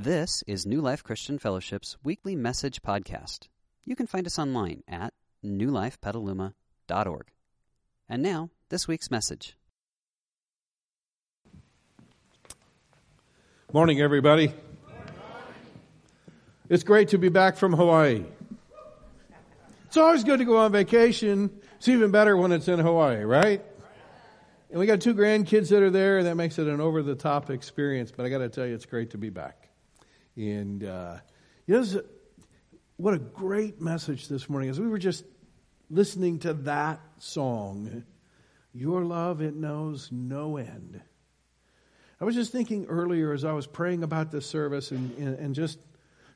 This is New Life Christian Fellowship's weekly message podcast. You can find us online at newlifepetaluma.org. And now, this week's message. Morning, everybody. It's great to be back from Hawaii. It's always good to go on vacation. It's even better when it's in Hawaii, right? And we got two grandkids that are there, and that makes it an over the top experience. But I got to tell you, it's great to be back. And uh, you know, what a great message this morning as we were just listening to that song. Your love, it knows no end. I was just thinking earlier as I was praying about this service and, and, and just,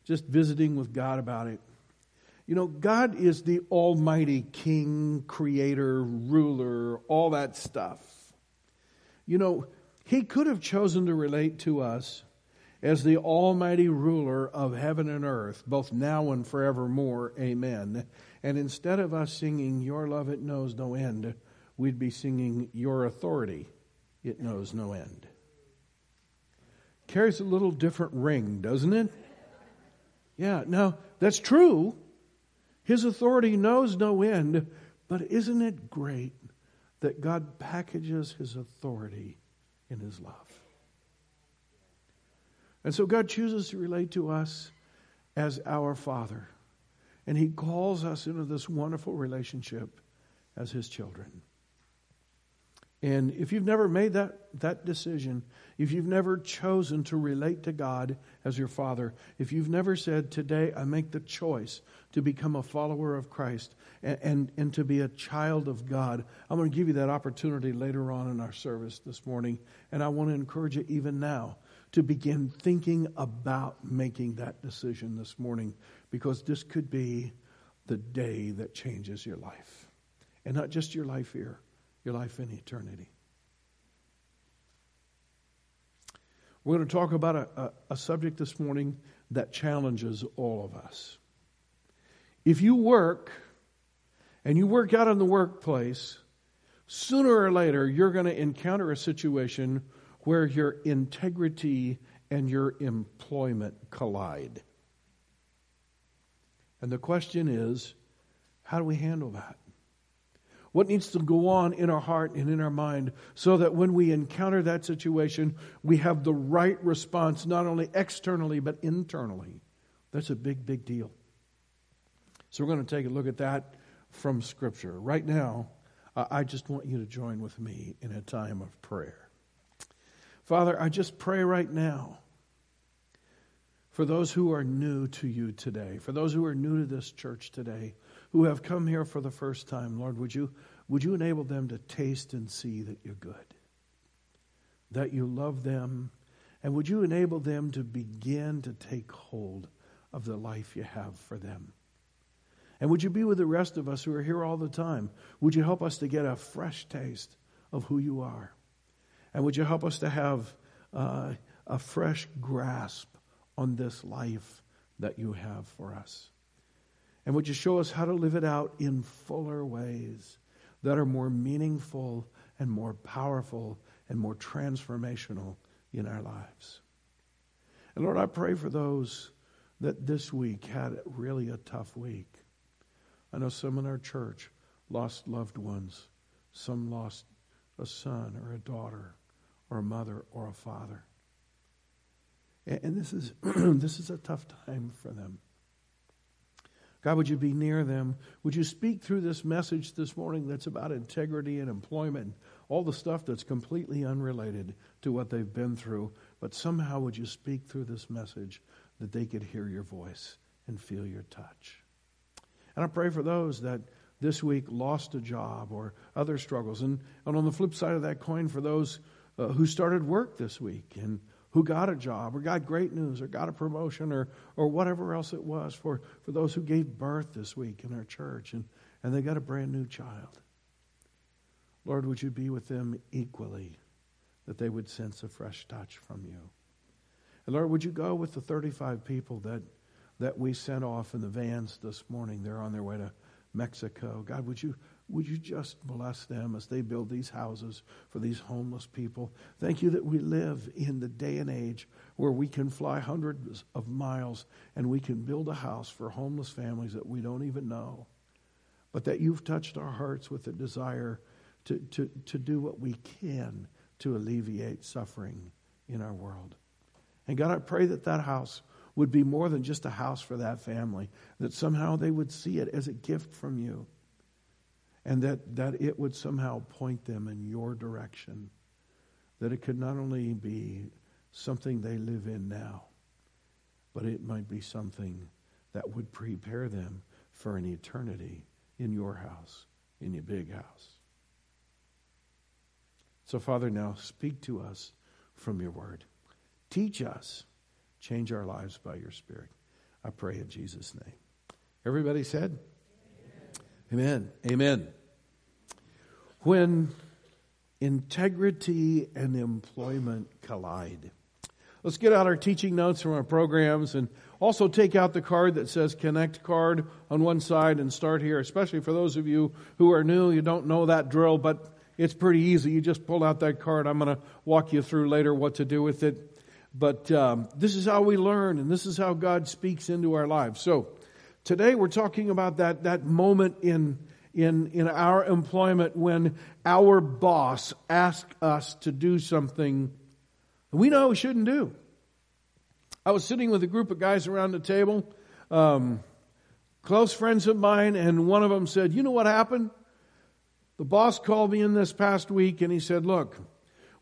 just visiting with God about it. You know, God is the Almighty King, Creator, Ruler, all that stuff. You know, He could have chosen to relate to us as the Almighty ruler of heaven and earth, both now and forevermore. Amen. And instead of us singing, Your love, it knows no end, we'd be singing, Your authority, it knows no end. Carries a little different ring, doesn't it? Yeah, now that's true. His authority knows no end, but isn't it great that God packages his authority in his love? And so God chooses to relate to us as our Father. And He calls us into this wonderful relationship as His children. And if you've never made that, that decision, if you've never chosen to relate to God as your Father, if you've never said, Today I make the choice to become a follower of Christ and, and, and to be a child of God, I'm going to give you that opportunity later on in our service this morning. And I want to encourage you even now to begin thinking about making that decision this morning because this could be the day that changes your life. And not just your life here, your life in eternity. We're going to talk about a, a, a subject this morning that challenges all of us. If you work and you work out in the workplace, sooner or later you're going to encounter a situation where your integrity and your employment collide. And the question is how do we handle that? What needs to go on in our heart and in our mind so that when we encounter that situation, we have the right response, not only externally, but internally? That's a big, big deal. So we're going to take a look at that from Scripture. Right now, I just want you to join with me in a time of prayer. Father, I just pray right now for those who are new to you today, for those who are new to this church today, who have come here for the first time, Lord, would you, would you enable them to taste and see that you're good, that you love them, and would you enable them to begin to take hold of the life you have for them? And would you be with the rest of us who are here all the time? Would you help us to get a fresh taste of who you are? And would you help us to have uh, a fresh grasp on this life that you have for us? And would you show us how to live it out in fuller ways that are more meaningful and more powerful and more transformational in our lives? And Lord, I pray for those that this week had really a tough week. I know some in our church lost loved ones, some lost a son or a daughter or a mother or a father. And this is, this is a tough time for them. God, would you be near them? Would you speak through this message this morning that's about integrity and employment, all the stuff that's completely unrelated to what they've been through, but somehow would you speak through this message that they could hear your voice and feel your touch? And I pray for those that this week lost a job or other struggles. And, and on the flip side of that coin, for those uh, who started work this week and who got a job or got great news or got a promotion or, or whatever else it was for, for those who gave birth this week in our church and, and they got a brand new child. Lord, would you be with them equally that they would sense a fresh touch from you? And Lord, would you go with the 35 people that, that we sent off in the vans this morning? They're on their way to Mexico. God, would you, would you just bless them as they build these houses for these homeless people? Thank you that we live in the day and age where we can fly hundreds of miles and we can build a house for homeless families that we don't even know. But that you've touched our hearts with a desire to, to, to do what we can to alleviate suffering in our world. And God, I pray that that house would be more than just a house for that family, that somehow they would see it as a gift from you and that, that it would somehow point them in your direction. That it could not only be something they live in now, but it might be something that would prepare them for an eternity in your house, in your big house. So, Father, now speak to us from your word. Teach us. Change our lives by your Spirit. I pray in Jesus' name. Everybody said? Amen. Amen. When integrity and employment collide. Let's get out our teaching notes from our programs and also take out the card that says connect card on one side and start here, especially for those of you who are new, you don't know that drill, but it's pretty easy. You just pull out that card. I'm going to walk you through later what to do with it. But um, this is how we learn, and this is how God speaks into our lives. So, Today we're talking about that, that moment in, in, in our employment when our boss asks us to do something we know we shouldn't do. I was sitting with a group of guys around the table, um, close friends of mine, and one of them said, You know what happened? The boss called me in this past week and he said, Look,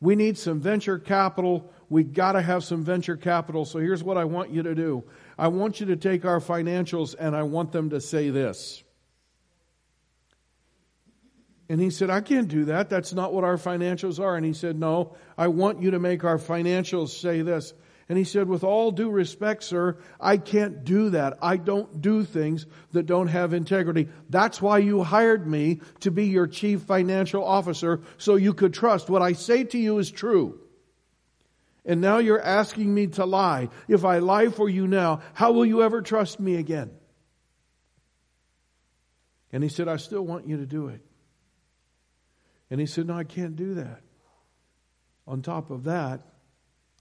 we need some venture capital. We got to have some venture capital. So here's what I want you to do. I want you to take our financials and I want them to say this. And he said, I can't do that. That's not what our financials are. And he said, No, I want you to make our financials say this. And he said, With all due respect, sir, I can't do that. I don't do things that don't have integrity. That's why you hired me to be your chief financial officer, so you could trust what I say to you is true. And now you're asking me to lie. If I lie for you now, how will you ever trust me again? And he said, I still want you to do it. And he said, No, I can't do that. On top of that,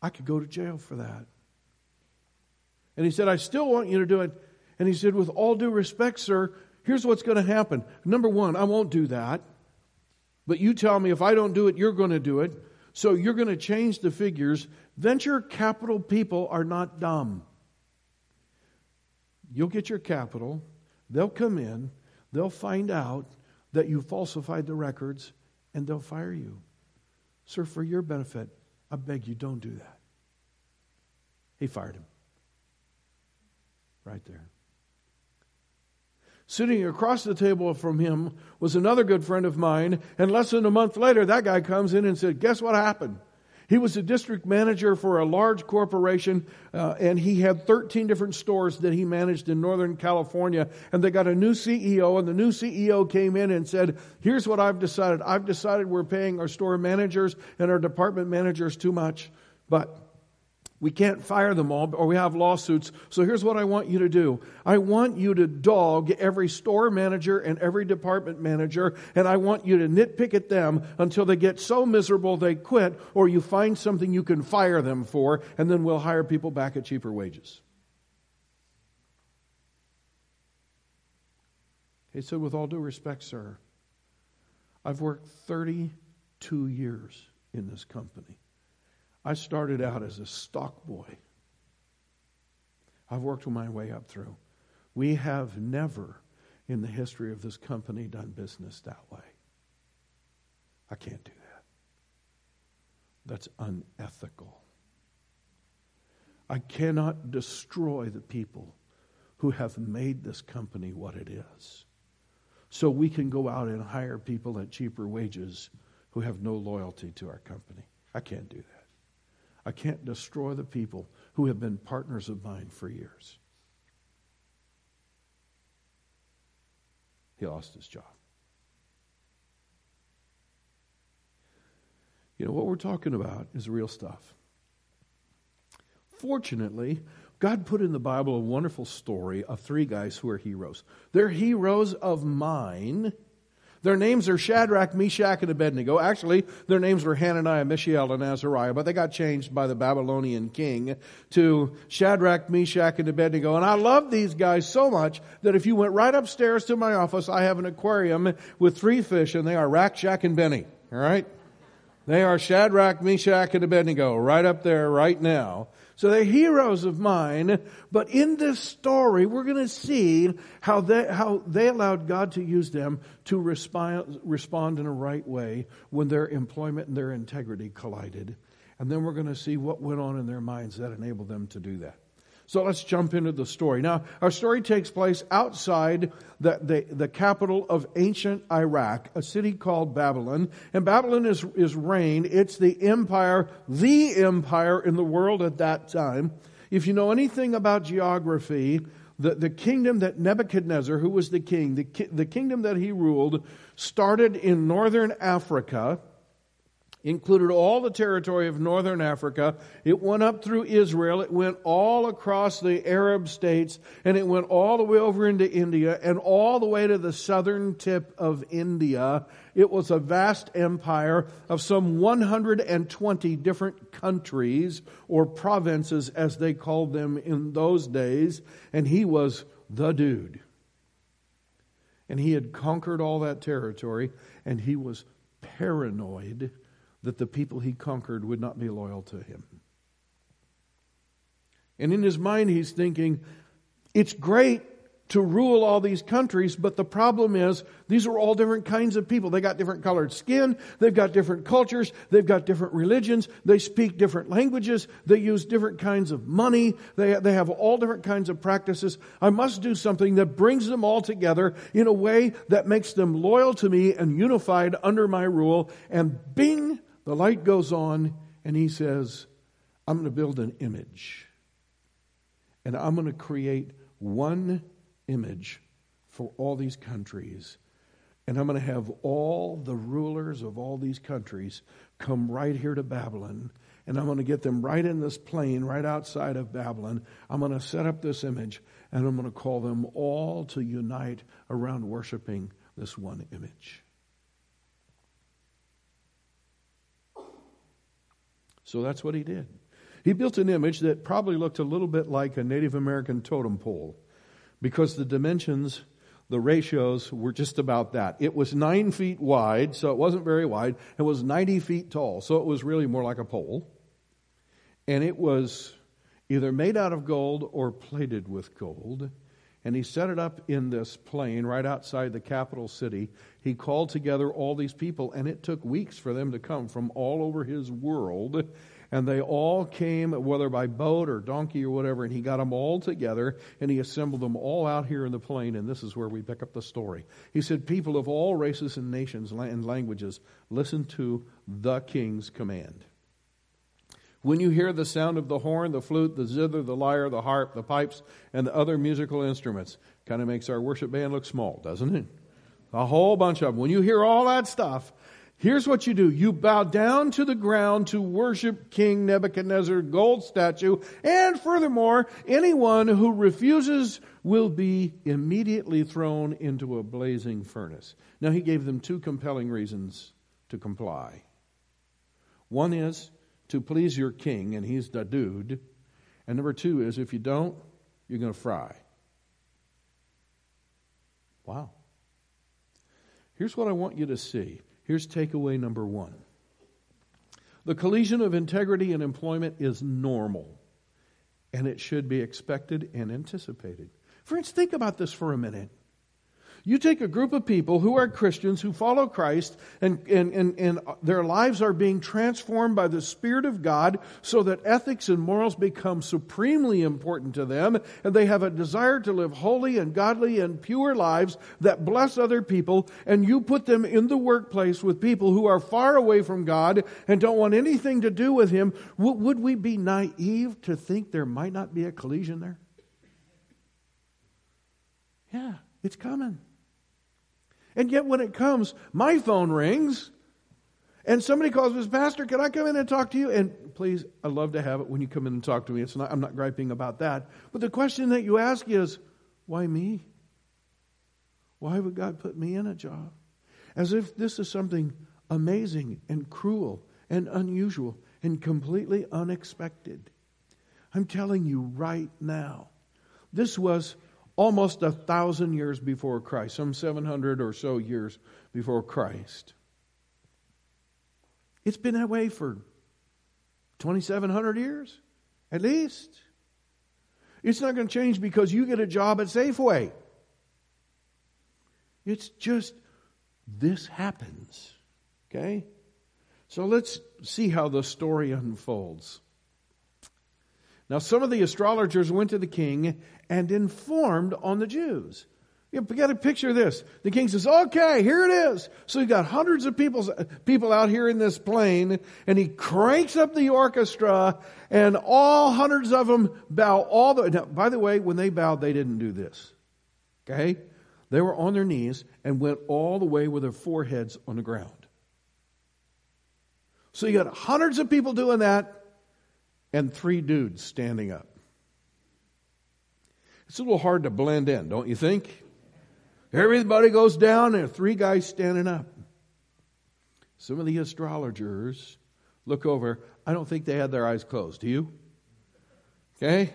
I could go to jail for that. And he said, I still want you to do it. And he said, With all due respect, sir, here's what's going to happen. Number one, I won't do that. But you tell me if I don't do it, you're going to do it. So you're going to change the figures. Venture capital people are not dumb. You'll get your capital, they'll come in, they'll find out that you falsified the records, and they'll fire you. Sir, for your benefit, I beg you, don't do that. He fired him. Right there. Sitting across the table from him was another good friend of mine, and less than a month later, that guy comes in and said, Guess what happened? He was a district manager for a large corporation, uh, and he had 13 different stores that he managed in Northern California. And they got a new CEO, and the new CEO came in and said, Here's what I've decided. I've decided we're paying our store managers and our department managers too much, but we can't fire them all, or we have lawsuits. So here's what I want you to do I want you to dog every store manager and every department manager, and I want you to nitpick at them until they get so miserable they quit, or you find something you can fire them for, and then we'll hire people back at cheaper wages. He said, With all due respect, sir, I've worked 32 years in this company. I started out as a stock boy. I've worked my way up through. We have never in the history of this company done business that way. I can't do that. That's unethical. I cannot destroy the people who have made this company what it is. So we can go out and hire people at cheaper wages who have no loyalty to our company. I can't do that. I can't destroy the people who have been partners of mine for years. He lost his job. You know, what we're talking about is real stuff. Fortunately, God put in the Bible a wonderful story of three guys who are heroes. They're heroes of mine Their names are Shadrach, Meshach, and Abednego. Actually, their names were Hananiah, Mishael, and Azariah, but they got changed by the Babylonian king to Shadrach, Meshach, and Abednego. And I love these guys so much that if you went right upstairs to my office, I have an aquarium with three fish, and they are Rack, Shack, and Benny. All right? They are Shadrach, Meshach, and Abednego right up there right now. So they're heroes of mine, but in this story, we're going to see how they, how they allowed God to use them to respond, respond in a right way when their employment and their integrity collided. And then we're going to see what went on in their minds that enabled them to do that. So let's jump into the story. Now, our story takes place outside the, the, the, capital of ancient Iraq, a city called Babylon. And Babylon is, is reigned. It's the empire, the empire in the world at that time. If you know anything about geography, the, the kingdom that Nebuchadnezzar, who was the king, the, the kingdom that he ruled, started in northern Africa included all the territory of northern Africa. It went up through Israel. It went all across the Arab states, and it went all the way over into India and all the way to the southern tip of India. It was a vast empire of some 120 different countries or provinces, as they called them in those days, and he was the dude. And he had conquered all that territory, and he was paranoid that the people he conquered would not be loyal to him. And in his mind, he's thinking, it's great to rule all these countries, but the problem is these are all different kinds of people. They got different colored skin, they've got different cultures, they've got different religions, they speak different languages, they use different kinds of money, they, they have all different kinds of practices. I must do something that brings them all together in a way that makes them loyal to me and unified under my rule. And bing, the light goes on, and he says, I'm going to build an image. And I'm going to create one image for all these countries. And I'm going to have all the rulers of all these countries come right here to Babylon. And I'm going to get them right in this plain, right outside of Babylon. I'm going to set up this image, and I'm going to call them all to unite around worshiping this one image. So that's what he did. He built an image that probably looked a little bit like a Native American totem pole because the dimensions, the ratios were just about that. It was nine feet wide, so it wasn't very wide. It was 90 feet tall, so it was really more like a pole. And it was either made out of gold or plated with gold. And he set it up in this plain right outside the capital city. He called together all these people, and it took weeks for them to come from all over his world. And they all came, whether by boat or donkey or whatever, and he got them all together and he assembled them all out here in the plain. And this is where we pick up the story. He said, People of all races and nations and languages, listen to the king's command. When you hear the sound of the horn, the flute, the zither, the lyre, the harp, the pipes, and the other musical instruments, kind of makes our worship band look small, doesn't it? A whole bunch of them. When you hear all that stuff, here's what you do. You bow down to the ground to worship King Nebuchadnezzar's gold statue, and furthermore, anyone who refuses will be immediately thrown into a blazing furnace. Now, he gave them two compelling reasons to comply. One is, to please your king, and he's the dude. And number two is if you don't, you're going to fry. Wow. Here's what I want you to see. Here's takeaway number one the collision of integrity and employment is normal, and it should be expected and anticipated. Friends, think about this for a minute. You take a group of people who are Christians, who follow Christ, and, and, and, and their lives are being transformed by the Spirit of God so that ethics and morals become supremely important to them, and they have a desire to live holy and godly and pure lives that bless other people, and you put them in the workplace with people who are far away from God and don't want anything to do with Him. Would we be naive to think there might not be a collision there? Yeah, it's coming. And yet, when it comes, my phone rings and somebody calls me, Pastor, can I come in and talk to you? And please, I'd love to have it when you come in and talk to me. It's not, I'm not griping about that. But the question that you ask is, why me? Why would God put me in a job? as if this is something amazing and cruel and unusual and completely unexpected. I'm telling you right now, this was almost a thousand years before Christ, some 700 or so years before Christ. It's been that way for 2,700 years, at least. It's not going to change because you get a job at Safeway. It's just this happens. Okay? So let's see how the story unfolds. Now, some of the astrologers went to the king and informed on the Jews. You got to picture this. The king says, okay, here it is. So you got hundreds of people, people out here in this plain, and he cranks up the orchestra, and all hundreds of them bow all the, now, by the way, when they bowed, they didn't do this. Okay? They were on their knees and went all the way with their foreheads on the ground. So you got hundreds of people doing that, and three dudes standing up. It's a little hard to blend in, don't you think? Everybody goes down, and three guys standing up. Some of the astrologers look over. I don't think they had their eyes closed. Do you? Okay?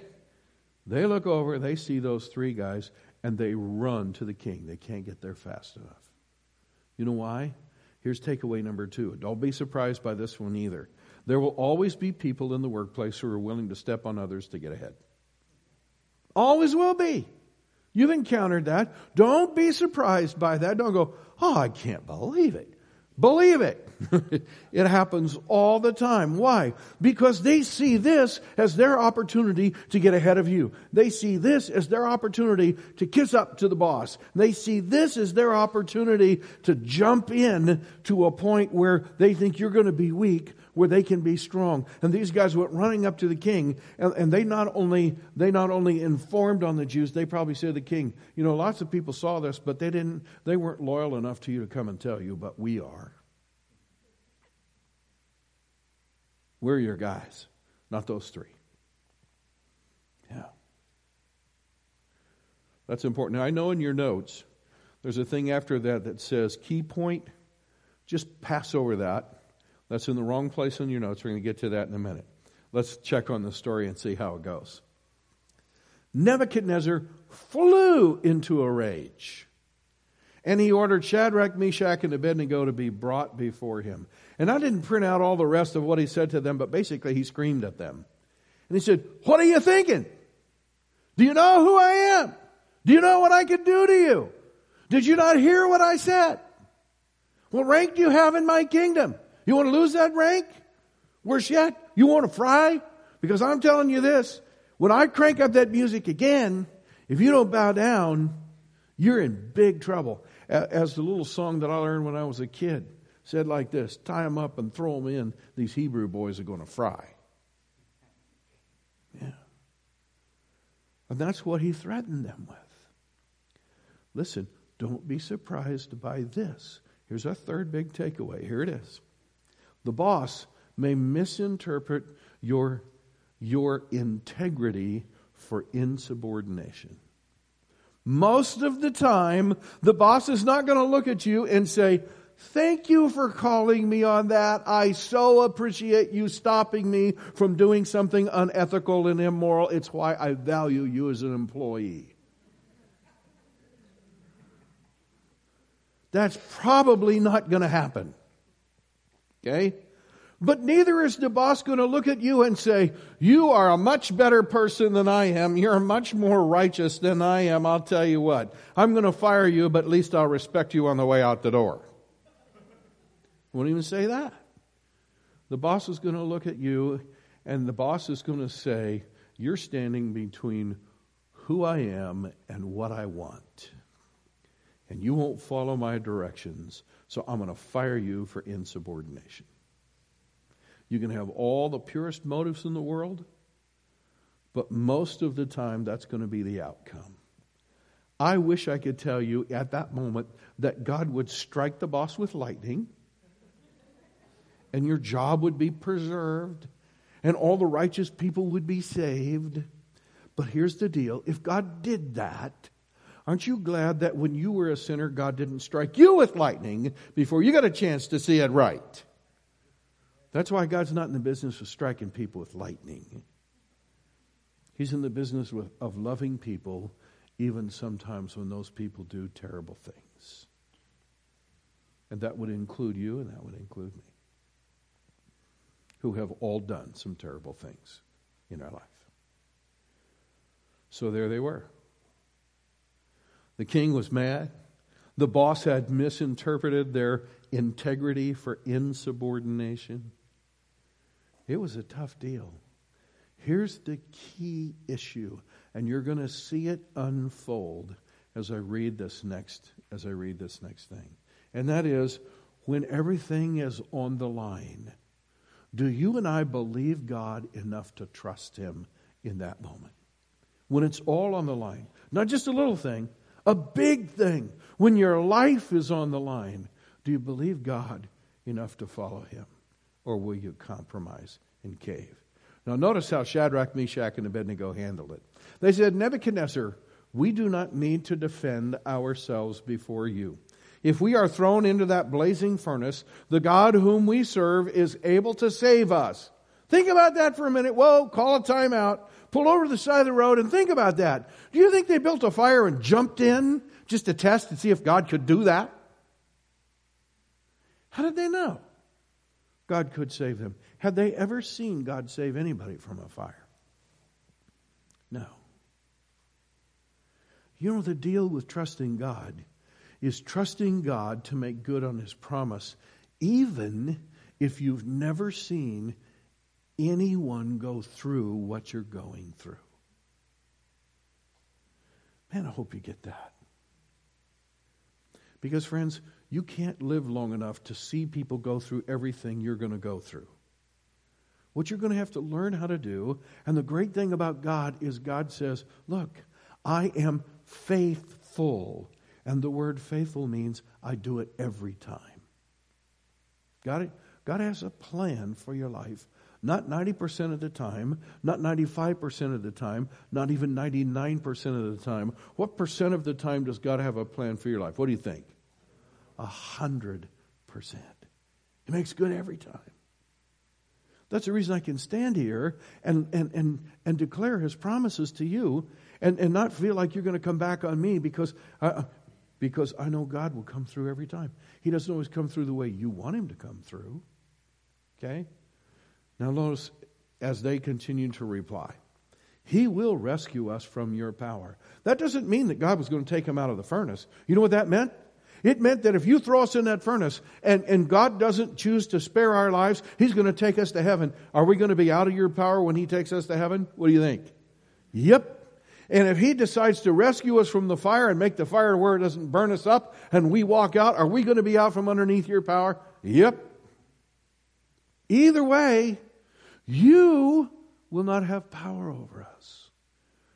They look over, they see those three guys, and they run to the king. They can't get there fast enough. You know why? Here's takeaway number two. Don't be surprised by this one either. There will always be people in the workplace who are willing to step on others to get ahead. Always will be. You've encountered that. Don't be surprised by that. Don't go, oh, I can't believe it. Believe it. it happens all the time. Why? Because they see this as their opportunity to get ahead of you. They see this as their opportunity to kiss up to the boss. They see this as their opportunity to jump in to a point where they think you're going to be weak where they can be strong. And these guys went running up to the king, and, and they not only they not only informed on the Jews, they probably said to the king, you know, lots of people saw this, but they didn't they weren't loyal enough to you to come and tell you, but we are. We're your guys, not those three. Yeah. That's important. Now, I know in your notes, there's a thing after that that says key point. Just pass over that. That's in the wrong place in your notes. We're going to get to that in a minute. Let's check on the story and see how it goes. Nebuchadnezzar flew into a rage. And he ordered Shadrach, Meshach, and Abednego to be brought before him. And I didn't print out all the rest of what he said to them, but basically he screamed at them. And he said, What are you thinking? Do you know who I am? Do you know what I could do to you? Did you not hear what I said? What rank do you have in my kingdom? You want to lose that rank? Worse yet, you want to fry? Because I'm telling you this, when I crank up that music again, if you don't bow down, you're in big trouble. As the little song that I learned when I was a kid said like this tie them up and throw them in, these Hebrew boys are going to fry. Yeah. And that's what he threatened them with. Listen, don't be surprised by this. Here's our third big takeaway. Here it is the boss may misinterpret your, your integrity for insubordination. Most of the time, the boss is not going to look at you and say, Thank you for calling me on that. I so appreciate you stopping me from doing something unethical and immoral. It's why I value you as an employee. That's probably not going to happen. Okay? But neither is the boss going to look at you and say, You are a much better person than I am. You're much more righteous than I am. I'll tell you what. I'm going to fire you, but at least I'll respect you on the way out the door. Won't even say that. The boss is going to look at you, and the boss is going to say, You're standing between who I am and what I want. And you won't follow my directions. So I'm going to fire you for insubordination. You can have all the purest motives in the world, but most of the time that's going to be the outcome. I wish I could tell you at that moment that God would strike the boss with lightning and your job would be preserved and all the righteous people would be saved. But here's the deal if God did that, Aren't you glad that when you were a sinner, God didn't strike you with lightning before you got a chance to see it right? That's why God's not in the business of striking people with lightning. He's in the business with, of loving people, even sometimes when those people do terrible things. And that would include you, and that would include me, who have all done some terrible things in our life. So there they were. The king was mad. The boss had misinterpreted their integrity for insubordination. It was a tough deal. Here's the key issue, and you're going to see it unfold as I read this next as I read this next thing. And that is when everything is on the line. Do you and I believe God enough to trust him in that moment? When it's all on the line, not just a little thing, a big thing. When your life is on the line, do you believe God enough to follow him? Or will you compromise and cave? Now, notice how Shadrach, Meshach, and Abednego handled it. They said, Nebuchadnezzar, we do not need to defend ourselves before you. If we are thrown into that blazing furnace, the God whom we serve is able to save us. Think about that for a minute. Whoa, call a timeout. Pull over to the side of the road and think about that. Do you think they built a fire and jumped in just to test and see if God could do that? How did they know God could save them? Had they ever seen God save anybody from a fire? No. You know, the deal with trusting God is trusting God to make good on His promise, even if you've never seen anyone go through what you're going through. Man, I hope you get that. Because, friends, you can't live long enough to see people go through everything you're going to go through. What you're going to have to learn how to do, and the great thing about God is God says, Look, I am faithful. And the word faithful means I do it every time. Got it? God has a plan for your life. Not 90% of the time, not 95% of the time, not even 99% of the time. What percent of the time does God have a plan for your life? What do you think? A hundred percent. He makes good every time. That's the reason I can stand here and, and, and, and declare his promises to you and, and not feel like you're going to come back on me because I, because I know God will come through every time. He doesn't always come through the way you want him to come through. Okay? Now, notice as they continue to reply, He will rescue us from your power. That doesn't mean that God was going to take him out of the furnace. You know what that meant? It meant that if you throw us in that furnace and, and God doesn't choose to spare our lives, He's going to take us to heaven. Are we going to be out of your power when He takes us to heaven? What do you think? Yep. And if He decides to rescue us from the fire and make the fire where it doesn't burn us up and we walk out, are we going to be out from underneath your power? Yep. Either way, you will not have power over us.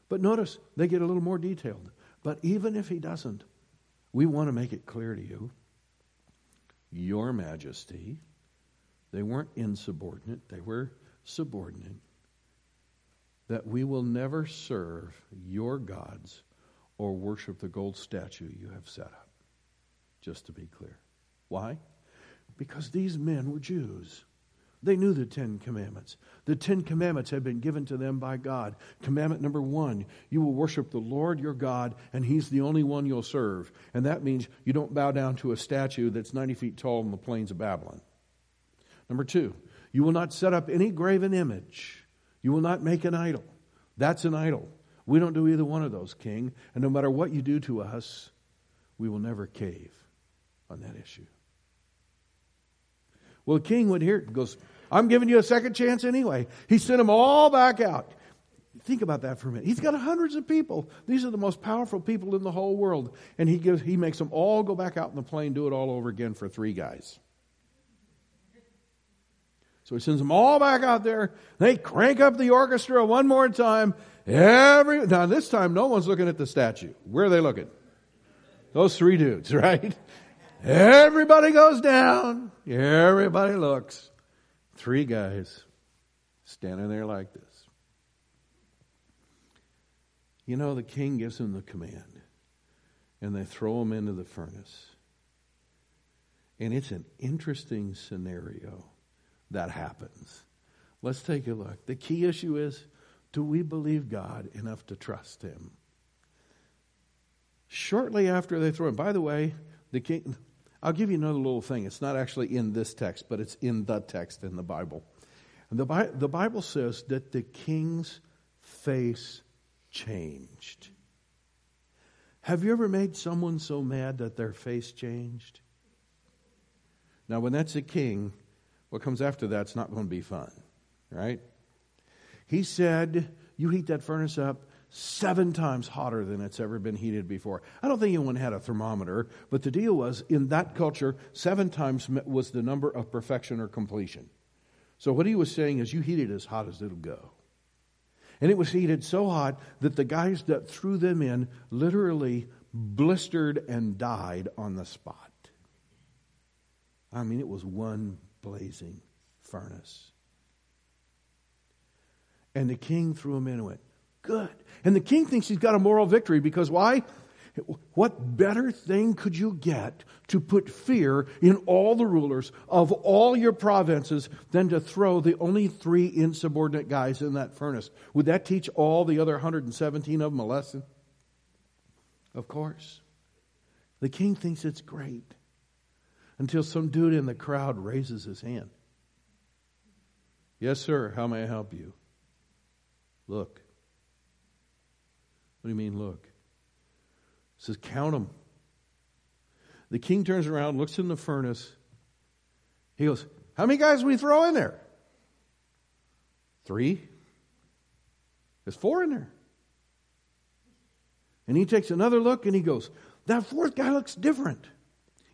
But notice, they get a little more detailed. But even if he doesn't, we want to make it clear to you Your Majesty, they weren't insubordinate, they were subordinate, that we will never serve your gods or worship the gold statue you have set up. Just to be clear. Why? Because these men were Jews. They knew the Ten Commandments. The Ten Commandments had been given to them by God. Commandment number one you will worship the Lord your God, and He's the only one you'll serve. And that means you don't bow down to a statue that's 90 feet tall in the plains of Babylon. Number two, you will not set up any graven image. You will not make an idol. That's an idol. We don't do either one of those, King. And no matter what you do to us, we will never cave on that issue. Well, the king would hear it and goes, I'm giving you a second chance anyway. He sent them all back out. Think about that for a minute. He's got hundreds of people. These are the most powerful people in the whole world. And he gives he makes them all go back out in the plain, do it all over again for three guys. So he sends them all back out there. They crank up the orchestra one more time. Every now this time no one's looking at the statue. Where are they looking? Those three dudes, right? Everybody goes down. Everybody looks. Three guys standing there like this. You know, the king gives them the command and they throw them into the furnace. And it's an interesting scenario that happens. Let's take a look. The key issue is do we believe God enough to trust Him? Shortly after they throw him, by the way, the king, I'll give you another little thing. It's not actually in this text, but it's in the text in the Bible. The, the Bible says that the king's face changed. Have you ever made someone so mad that their face changed? Now, when that's a king, what comes after that's not going to be fun, right? He said, You heat that furnace up seven times hotter than it's ever been heated before. I don't think anyone had a thermometer, but the deal was in that culture, seven times was the number of perfection or completion. So what he was saying is, You heat it as hot as it'll go. And it was heated so hot that the guys that threw them in literally blistered and died on the spot. I mean, it was one blazing furnace. And the king threw him into it. Good. And the king thinks he's got a moral victory because why? What better thing could you get to put fear in all the rulers of all your provinces than to throw the only three insubordinate guys in that furnace? Would that teach all the other 117 of them a lesson? Of course. The king thinks it's great until some dude in the crowd raises his hand. Yes, sir. How may I help you? Look. What do you mean, look? He says, Count them. The king turns around, looks in the furnace. He goes, How many guys we throw in there? Three. There's four in there. And he takes another look and he goes, That fourth guy looks different.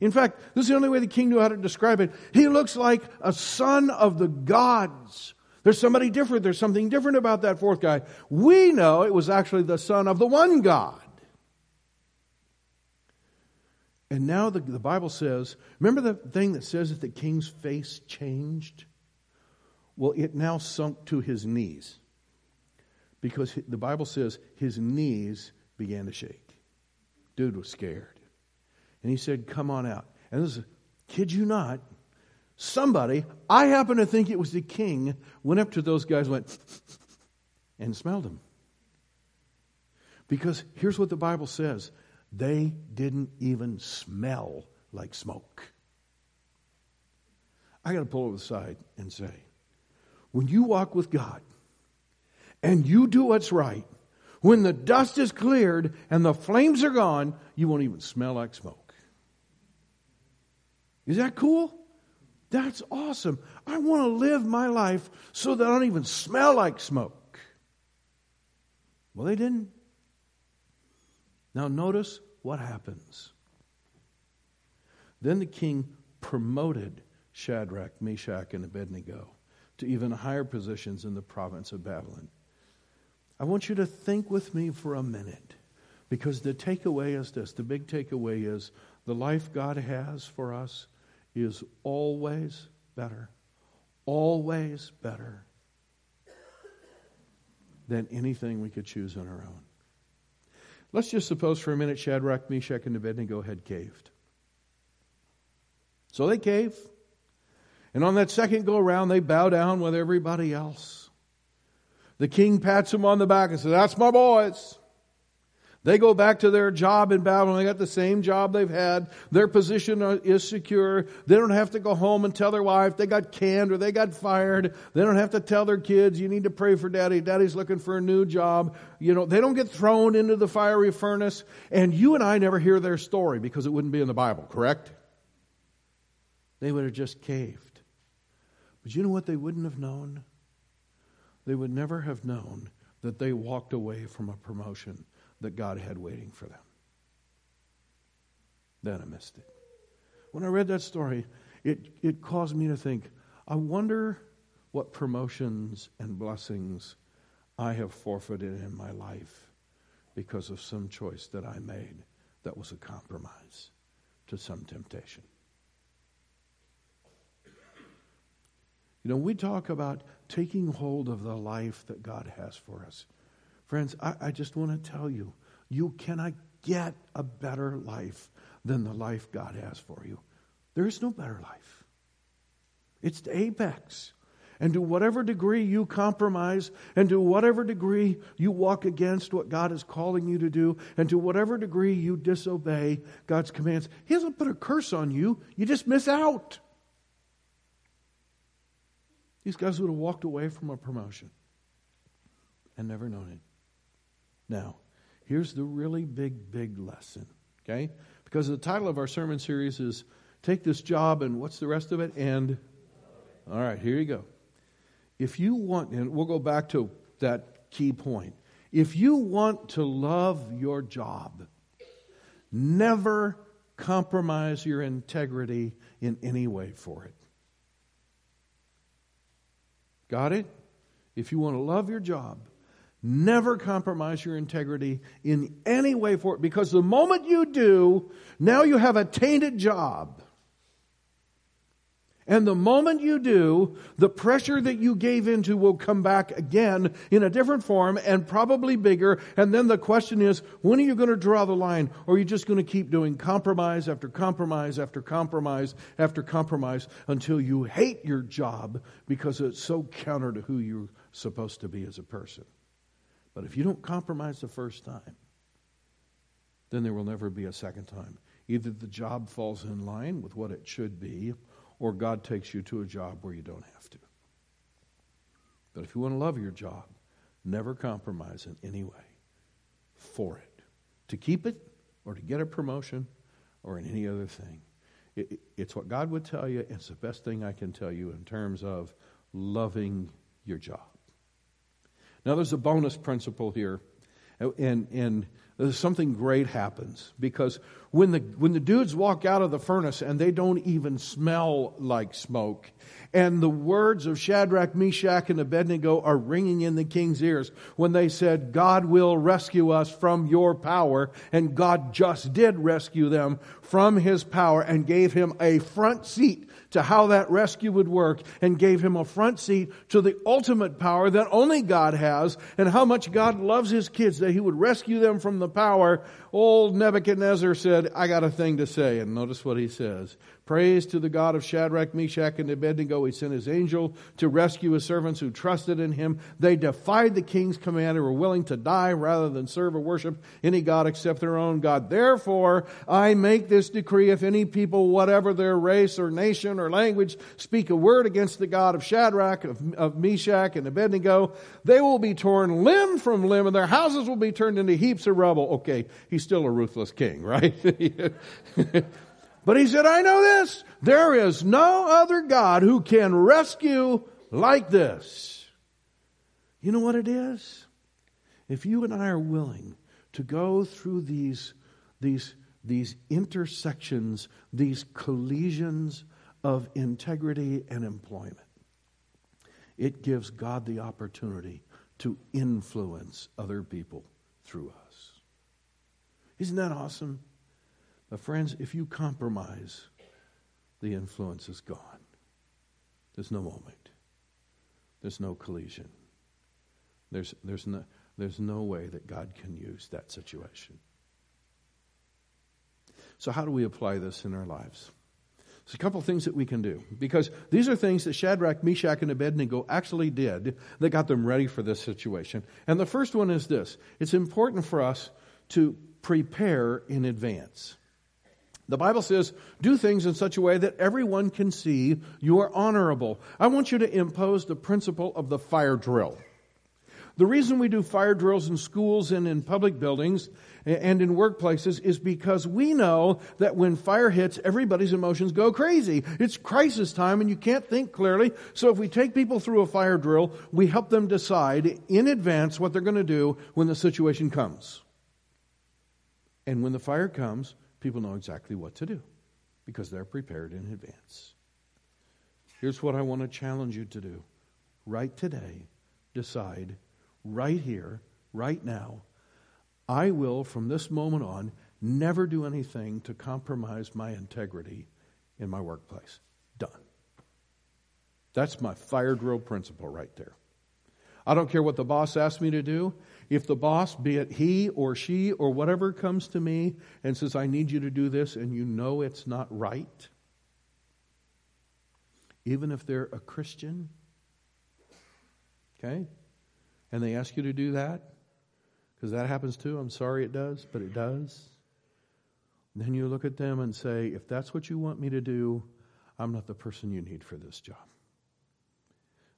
In fact, this is the only way the king knew how to describe it. He looks like a son of the gods. There's somebody different. There's something different about that fourth guy. We know it was actually the son of the one God. And now the, the Bible says, remember the thing that says that the king's face changed? Well, it now sunk to his knees. Because the Bible says his knees began to shake. Dude was scared. And he said, Come on out. And this is, kid you not, somebody, I happen to think it was the king, went up to those guys, went, and smelled them. Because here's what the Bible says they didn't even smell like smoke. I got to pull over the side and say, when you walk with God and you do what's right, when the dust is cleared and the flames are gone, you won't even smell like smoke. Is that cool? That's awesome. I want to live my life so that I don't even smell like smoke. Well, they didn't. Now, notice what happens. Then the king promoted Shadrach, Meshach, and Abednego to even higher positions in the province of Babylon. I want you to think with me for a minute because the takeaway is this the big takeaway is the life God has for us is always better, always better than anything we could choose on our own. Let's just suppose for a minute Shadrach, Meshach, and Abednego had caved. So they cave. And on that second go around, they bow down with everybody else. The king pats them on the back and says, That's my boys. They go back to their job in Babylon. They got the same job they've had. Their position is secure. They don't have to go home and tell their wife they got canned or they got fired. They don't have to tell their kids, you need to pray for daddy. Daddy's looking for a new job. You know, they don't get thrown into the fiery furnace. And you and I never hear their story because it wouldn't be in the Bible, correct? They would have just caved. But you know what they wouldn't have known? They would never have known that they walked away from a promotion that God had waiting for them. Then I missed it. When I read that story, it, it caused me to think I wonder what promotions and blessings I have forfeited in my life because of some choice that I made that was a compromise to some temptation. You know, we talk about taking hold of the life that God has for us. Friends, I, I just want to tell you, you cannot get a better life than the life God has for you. There is no better life. It's the apex. And to whatever degree you compromise, and to whatever degree you walk against what God is calling you to do, and to whatever degree you disobey God's commands, He doesn't put a curse on you. You just miss out. These guys would have walked away from a promotion and never known it. Now, here's the really big, big lesson, okay? Because the title of our sermon series is Take This Job and what's the rest of it? And, all right, here you go. If you want, and we'll go back to that key point. If you want to love your job, never compromise your integrity in any way for it. Got it? If you want to love your job, never compromise your integrity in any way for it because the moment you do, now you have a tainted job. And the moment you do, the pressure that you gave into will come back again in a different form and probably bigger. And then the question is, when are you going to draw the line? Or are you just going to keep doing compromise after compromise after compromise after compromise until you hate your job because it's so counter to who you're supposed to be as a person? But if you don't compromise the first time, then there will never be a second time. Either the job falls in line with what it should be, or God takes you to a job where you don't have to. But if you want to love your job, never compromise in any way for it. To keep it, or to get a promotion, or in any other thing. It, it's what God would tell you. It's the best thing I can tell you in terms of loving your job. Now, there's a bonus principle here, and, and something great happens because when the, when the dudes walk out of the furnace and they don't even smell like smoke, and the words of Shadrach, Meshach, and Abednego are ringing in the king's ears when they said, God will rescue us from your power, and God just did rescue them from his power and gave him a front seat to how that rescue would work and gave him a front seat to the ultimate power that only God has and how much God loves his kids that he would rescue them from the power. Old Nebuchadnezzar said, I got a thing to say. And notice what he says. Praise to the God of Shadrach, Meshach, and Abednego. He sent his angel to rescue his servants who trusted in him. They defied the king's command and were willing to die rather than serve or worship any God except their own God. Therefore, I make this decree if any people, whatever their race or nation or language, speak a word against the God of Shadrach, of, of Meshach, and Abednego, they will be torn limb from limb and their houses will be turned into heaps of rubble. Okay, he's still a ruthless king, right? But he said, I know this. There is no other God who can rescue like this. You know what it is? If you and I are willing to go through these, these, these intersections, these collisions of integrity and employment, it gives God the opportunity to influence other people through us. Isn't that awesome? But, friends, if you compromise, the influence is gone. There's no moment, there's no collision. There's, there's, no, there's no way that God can use that situation. So, how do we apply this in our lives? There's a couple things that we can do because these are things that Shadrach, Meshach, and Abednego actually did that got them ready for this situation. And the first one is this it's important for us to prepare in advance. The Bible says, do things in such a way that everyone can see you are honorable. I want you to impose the principle of the fire drill. The reason we do fire drills in schools and in public buildings and in workplaces is because we know that when fire hits, everybody's emotions go crazy. It's crisis time and you can't think clearly. So if we take people through a fire drill, we help them decide in advance what they're going to do when the situation comes. And when the fire comes, people know exactly what to do because they're prepared in advance. Here's what I want to challenge you to do right today, decide right here, right now, I will, from this moment on, never do anything to compromise my integrity in my workplace. Done. That's my fire drill principle right there. I don't care what the boss asks me to do. if the boss, be it he or she or whatever, comes to me and says, I need you to do this, and you know it's not right, even if they're a Christian, okay, and they ask you to do that, because that happens too, I'm sorry it does, but it does. Then you look at them and say, if that's what you want me to do, I'm not the person you need for this job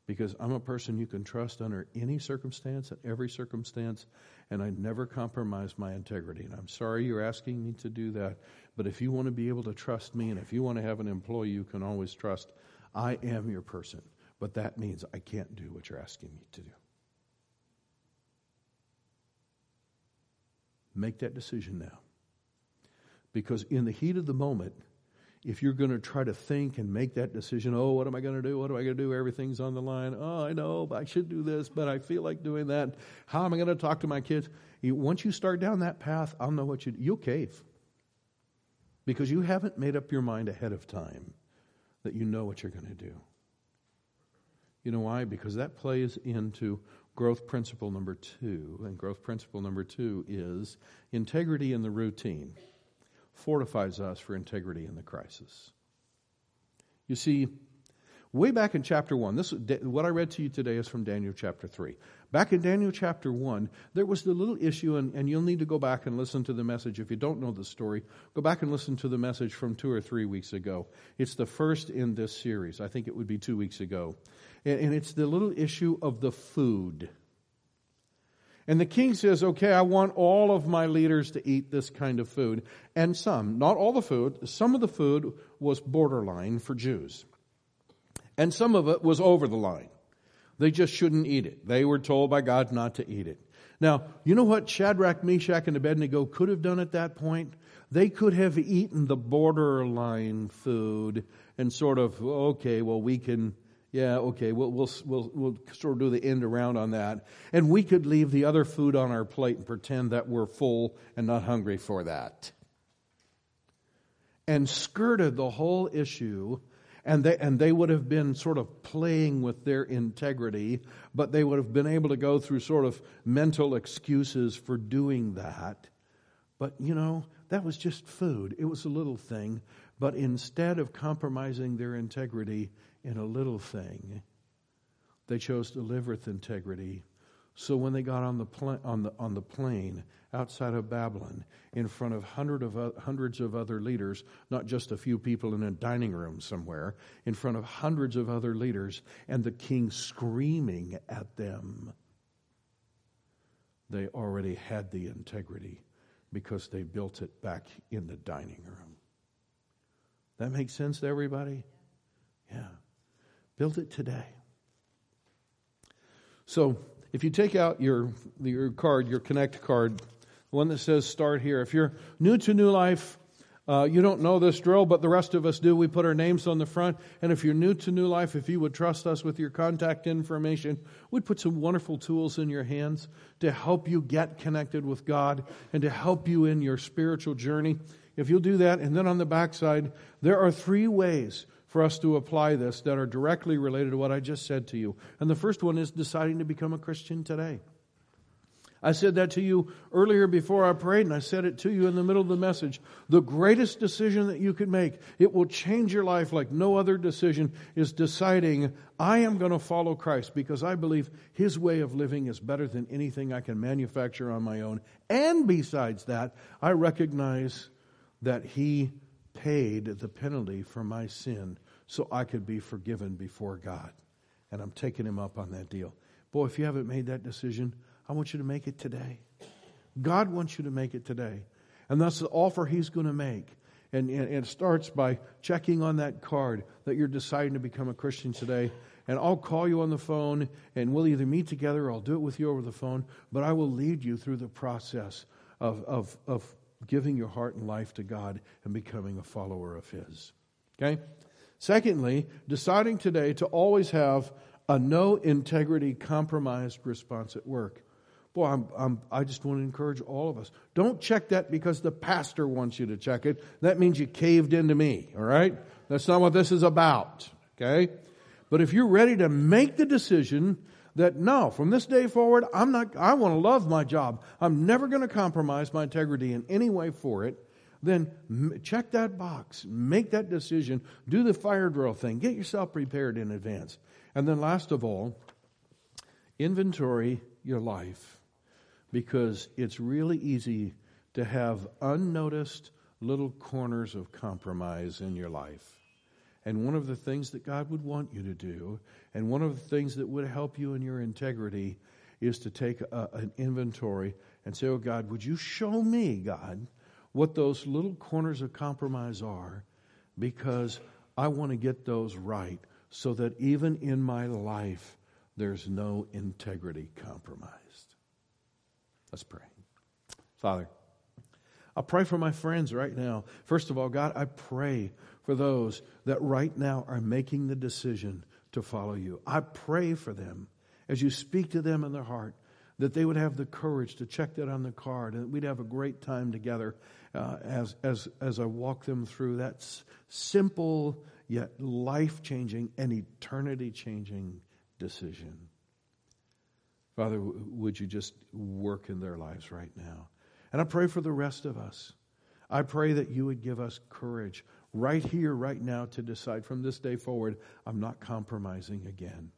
because I'm a person you can trust under any circumstance and every circumstance, and I never compromise my integrity. And I'm sorry you're asking me to do that, but if you want to be able to trust me and if you want to have an employee you can always trust, I am your person. But that means I can't do what you're asking me to do. Make that decision now. Because in the heat of the moment, if you're going to try to think and make that decision, oh, what am I going to do? What am I going to do? Everything's on the line. Oh, I know, I should do this, but I feel like doing that. How am I going to talk to my kids? Once you start down that path, I'll know what you do. You'll cave because you haven't made up your mind ahead of time that you know what you're going to do. You know why? Because that plays into growth principle number two. And growth principle number two is integrity in the routine fortifies us for integrity in the crisis. You see, way back in chapter 1, this what I read to you today is from Daniel chapter 3. Back in Daniel chapter 1, there was the little issue, and, and you'll need to go back and listen to the message. If you don't know the story, go back and listen to the message from two or three weeks ago. It's the first in this series. I think it would be two weeks ago. And, and it's the little issue of the food. And the king says, okay, I want all of my leaders to eat this kind of food. And some, not all the food, some of the food was borderline for Jews. And some of it was over the line. They just shouldn't eat it. They were told by God not to eat it. Now, you know what Shadrach, Meshach, and Abednego could have done at that point? They could have eaten the borderline food and sort of, okay, well, we can yeah, okay, we'll, we'll, we'll, we'll sort of do the end around on that. And we could leave the other food on our plate and pretend that we're full and not hungry for that. And skirted the whole issue, and they, and they would have been sort of playing with their integrity, but they would have been able to go through sort of mental excuses for doing that. But, you know, that was just food. It was a little thing. But instead of compromising their integrity, in a little thing, they chose to live with integrity. So when they got on the, pl- on the, on the plain outside of Babylon, in front of, hundred of uh, hundreds of other leaders, not just a few people in a dining room somewhere, in front of hundreds of other leaders, and the king screaming at them, they already had the integrity because they built it back in the dining room. That makes sense to everybody? Yeah. Build it today. So, if you take out your, your card, your Connect card, the one that says start here, if you're new to New Life, uh, you don't know this drill, but the rest of us do. We put our names on the front. And if you're new to New Life, if you would trust us with your contact information, we'd put some wonderful tools in your hands to help you get connected with God and to help you in your spiritual journey. If you'll do that, and then on the backside, there are three ways for us to apply this that are directly related to what I just said to you. And the first one is deciding to become a Christian today. I said that to you earlier before I prayed, and I said it to you in the middle of the message. The greatest decision that you could make, it will change your life like no other decision, is deciding, I am going to follow Christ because I believe His way of living is better than anything I can manufacture on my own. And besides that, I recognize that He paid the penalty for my sin so I could be forgiven before God. And I'm taking him up on that deal. Boy, if you haven't made that decision, I want you to make it today. God wants you to make it today. And that's the offer he's going to make. And, and, and, it starts by checking on that card that you're deciding to become a Christian today. And I'll call you on the phone, and we'll either meet together or I'll do it with you over the phone. But I will lead you through the process of, of, of giving your heart and life to God and becoming a follower of His. Okay? Secondly, deciding today to always have a no integrity compromised response at work. Boy, I'm, I'm, i just want to encourage all of us. Don't check that because the pastor wants you to check it. That means you caved into me, all right? That's not what this is about, okay? But if you're ready to make the decision that no, from this day forward, I'm not, I want to love my job. I'm never going to compromise my integrity in any way for it. Then check that box, make that decision, do the fire drill thing, get yourself prepared in advance. And then last of all, inventory your life because it's really easy to have unnoticed little corners of compromise in your life. And one of the things that God would want you to do, and one of the things that would help you in your integrity, is to take a, an inventory and say, Oh God, would you show me, God, what those little corners of compromise are? Because I want to get those right so that even in my life, there's no integrity compromised. Let's pray. Father, I pray for my friends right now. First of all, God, I pray for those that right now are making the decision to follow you. I pray for them as you speak to them in their heart that they would have the courage to check that on the card and we'd have a great time together uh, as, as, as I walk them through that simple yet life changing and eternity changing decision. Father, would you just work in their lives right now? And I pray for the rest of us. I pray that you would give us courage right here, right now, to decide from this day forward, I'm not compromising again.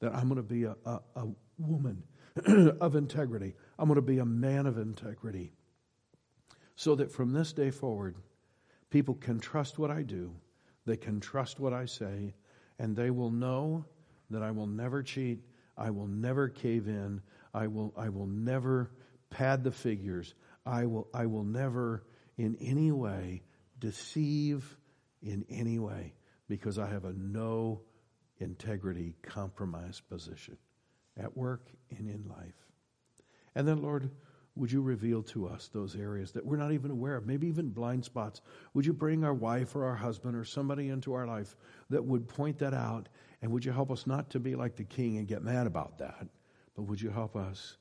That I'm going to be a, a, a woman of integrity. I'm going to be a man of integrity. So that from this day forward, people can trust what I do, they can trust what I say, and they will know that I will never cheat, I will never cave in, I will, I will never pad the figures, I will, I will never in any way deceive in any way because I have a no integrity compromise position at work and in life. And then, Lord, would you reveal to us those areas that we're not even aware of, maybe even blind spots? Would you bring our wife or our husband or somebody into our life that would point that out? And would you help us not to be like the king and get mad about that? But would you help us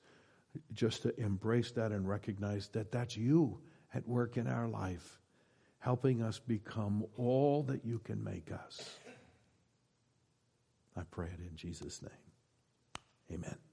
just to embrace that and recognize that that's you at work in our life, helping us become all that you can make us? I pray it in Jesus' name. Amen.